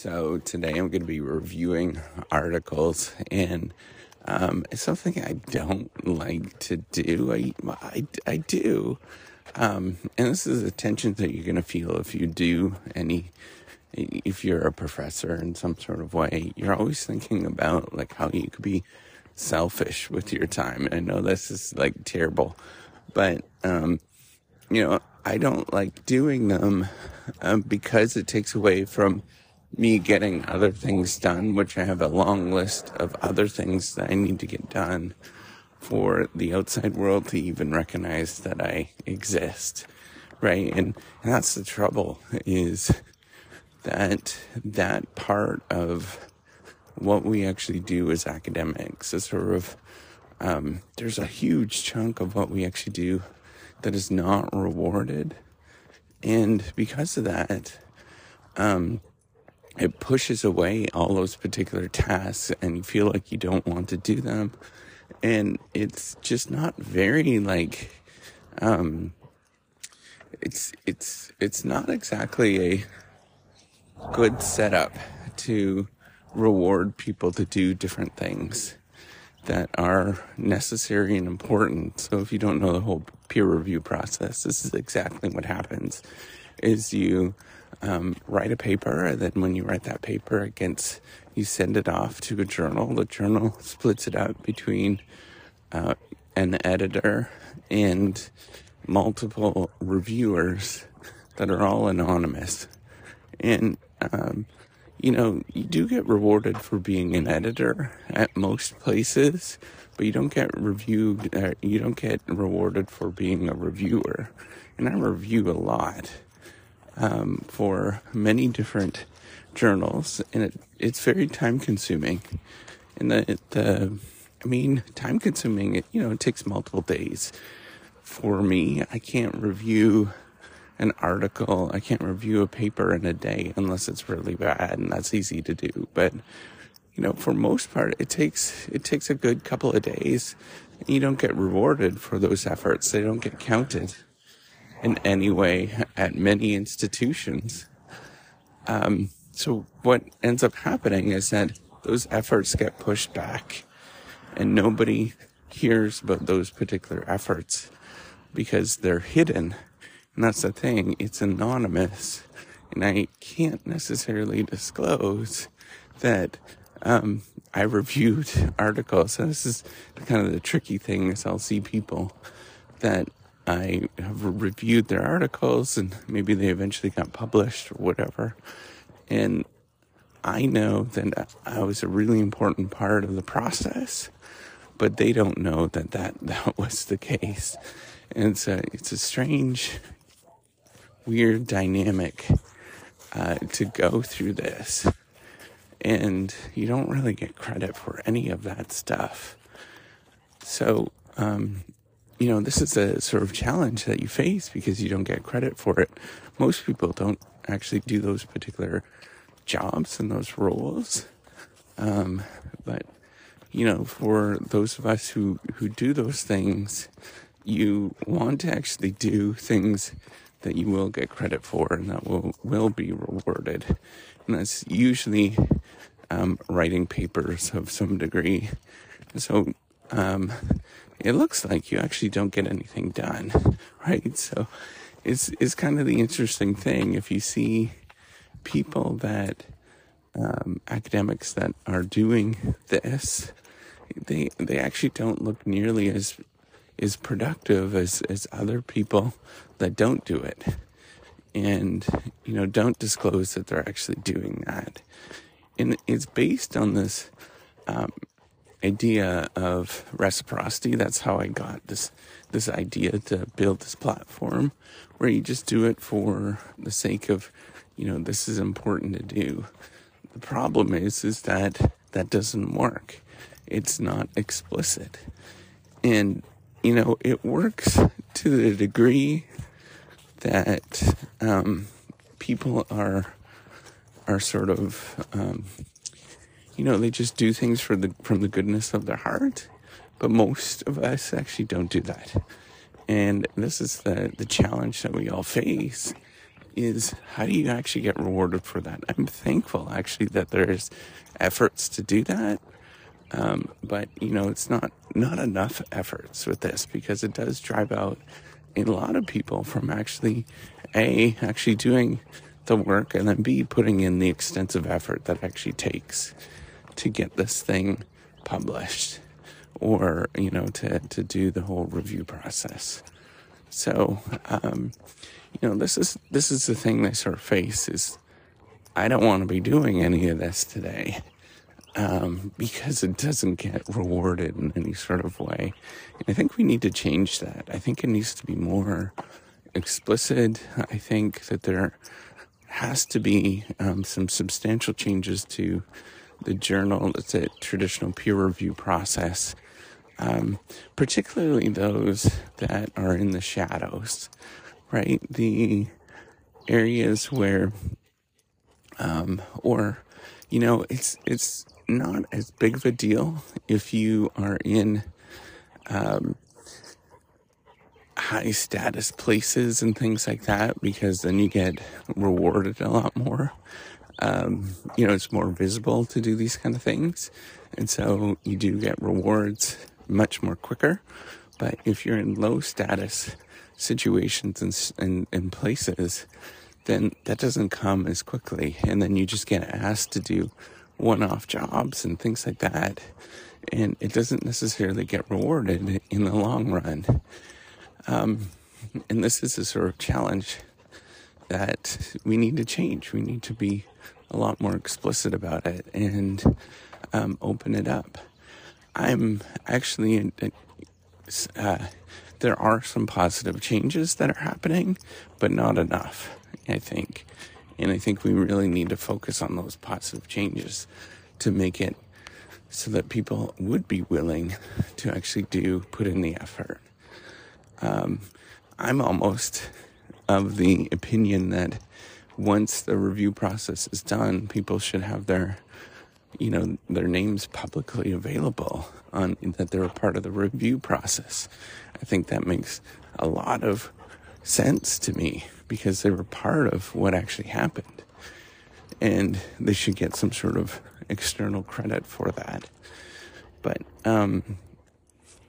So today I'm going to be reviewing articles, and um, it's something I don't like to do. I I, I do, um, and this is a tension that you're going to feel if you do any. If you're a professor in some sort of way, you're always thinking about like how you could be selfish with your time. And I know this is like terrible, but um, you know I don't like doing them um, because it takes away from me getting other things done, which I have a long list of other things that I need to get done for the outside world to even recognize that I exist. Right. And, and that's the trouble is that that part of what we actually do as academics is sort of, um, there's a huge chunk of what we actually do that is not rewarded. And because of that, um, it pushes away all those particular tasks and you feel like you don't want to do them. And it's just not very like um it's it's it's not exactly a good setup to reward people to do different things that are necessary and important. So if you don't know the whole peer review process this is exactly what happens is you um, write a paper, and then when you write that paper, gets you send it off to a journal. The journal splits it up between uh, an editor and multiple reviewers that are all anonymous, and um, you know you do get rewarded for being an editor at most places, but you don't get reviewed. Uh, you don't get rewarded for being a reviewer, and I review a lot um, for many different journals, and it, it's very time consuming. And the, the, I mean, time consuming, it, you know, it takes multiple days. For me, I can't review an article, I can't review a paper in a day unless it's really bad, and that's easy to do. But, you know, for most part, it takes, it takes a good couple of days. And you don't get rewarded for those efforts. They don't get counted in any way at many institutions. Um, so what ends up happening is that those efforts get pushed back and nobody hears about those particular efforts because they're hidden. And that's the thing. It's anonymous. And I can't necessarily disclose that, um, I reviewed articles. And this is kind of the tricky thing is I'll see people that I have reviewed their articles and maybe they eventually got published or whatever. And I know that I was a really important part of the process, but they don't know that that, that was the case. And it's a, it's a strange, weird dynamic uh, to go through this. And you don't really get credit for any of that stuff. So, um, you know, this is a sort of challenge that you face because you don't get credit for it. Most people don't actually do those particular jobs and those roles. Um, but, you know, for those of us who, who do those things, you want to actually do things that you will get credit for and that will, will be rewarded. And that's usually, um, writing papers of some degree. So, um, it looks like you actually don't get anything done, right? So it's, it's kind of the interesting thing. If you see people that, um, academics that are doing this, they, they actually don't look nearly as, as productive as, as other people that don't do it. And, you know, don't disclose that they're actually doing that. And it's based on this, um, idea of reciprocity. That's how I got this this idea to build this platform where you just do it for the sake of, you know, this is important to do. The problem is is that that doesn't work. It's not explicit. And you know, it works to the degree that um, people are are sort of um, you know, they just do things for the, from the goodness of their heart. But most of us actually don't do that. And this is the, the challenge that we all face is how do you actually get rewarded for that? I'm thankful actually that there's efforts to do that. Um, but you know, it's not not enough efforts with this because it does drive out a lot of people from actually a actually doing the work and then b putting in the extensive effort that actually takes to get this thing published or you know to to do the whole review process so um, you know this is this is the thing they sort of face is i don't want to be doing any of this today um, because it doesn't get rewarded in any sort of way. And I think we need to change that. I think it needs to be more explicit. I think that there has to be um, some substantial changes to the journal. It's a traditional peer review process, um, particularly those that are in the shadows, right? The areas where, um, or, you know, it's, it's, not as big of a deal if you are in um, high status places and things like that because then you get rewarded a lot more. Um, you know, it's more visible to do these kind of things. And so you do get rewards much more quicker. But if you're in low status situations and, and, and places, then that doesn't come as quickly. And then you just get asked to do one off jobs and things like that. And it doesn't necessarily get rewarded in the long run. Um, and this is a sort of challenge that we need to change. We need to be a lot more explicit about it and um, open it up. I'm actually, uh, there are some positive changes that are happening, but not enough, I think. And I think we really need to focus on those positive changes to make it so that people would be willing to actually do put in the effort. Um, I'm almost of the opinion that once the review process is done, people should have their, you know, their names publicly available on that they're a part of the review process. I think that makes a lot of sense to me because they were part of what actually happened. And they should get some sort of external credit for that. But, um,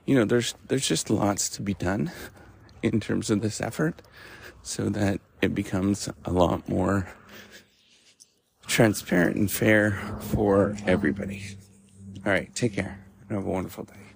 you know, there's, there's just lots to be done in terms of this effort so that it becomes a lot more transparent and fair for everybody. All right, take care. and Have a wonderful day.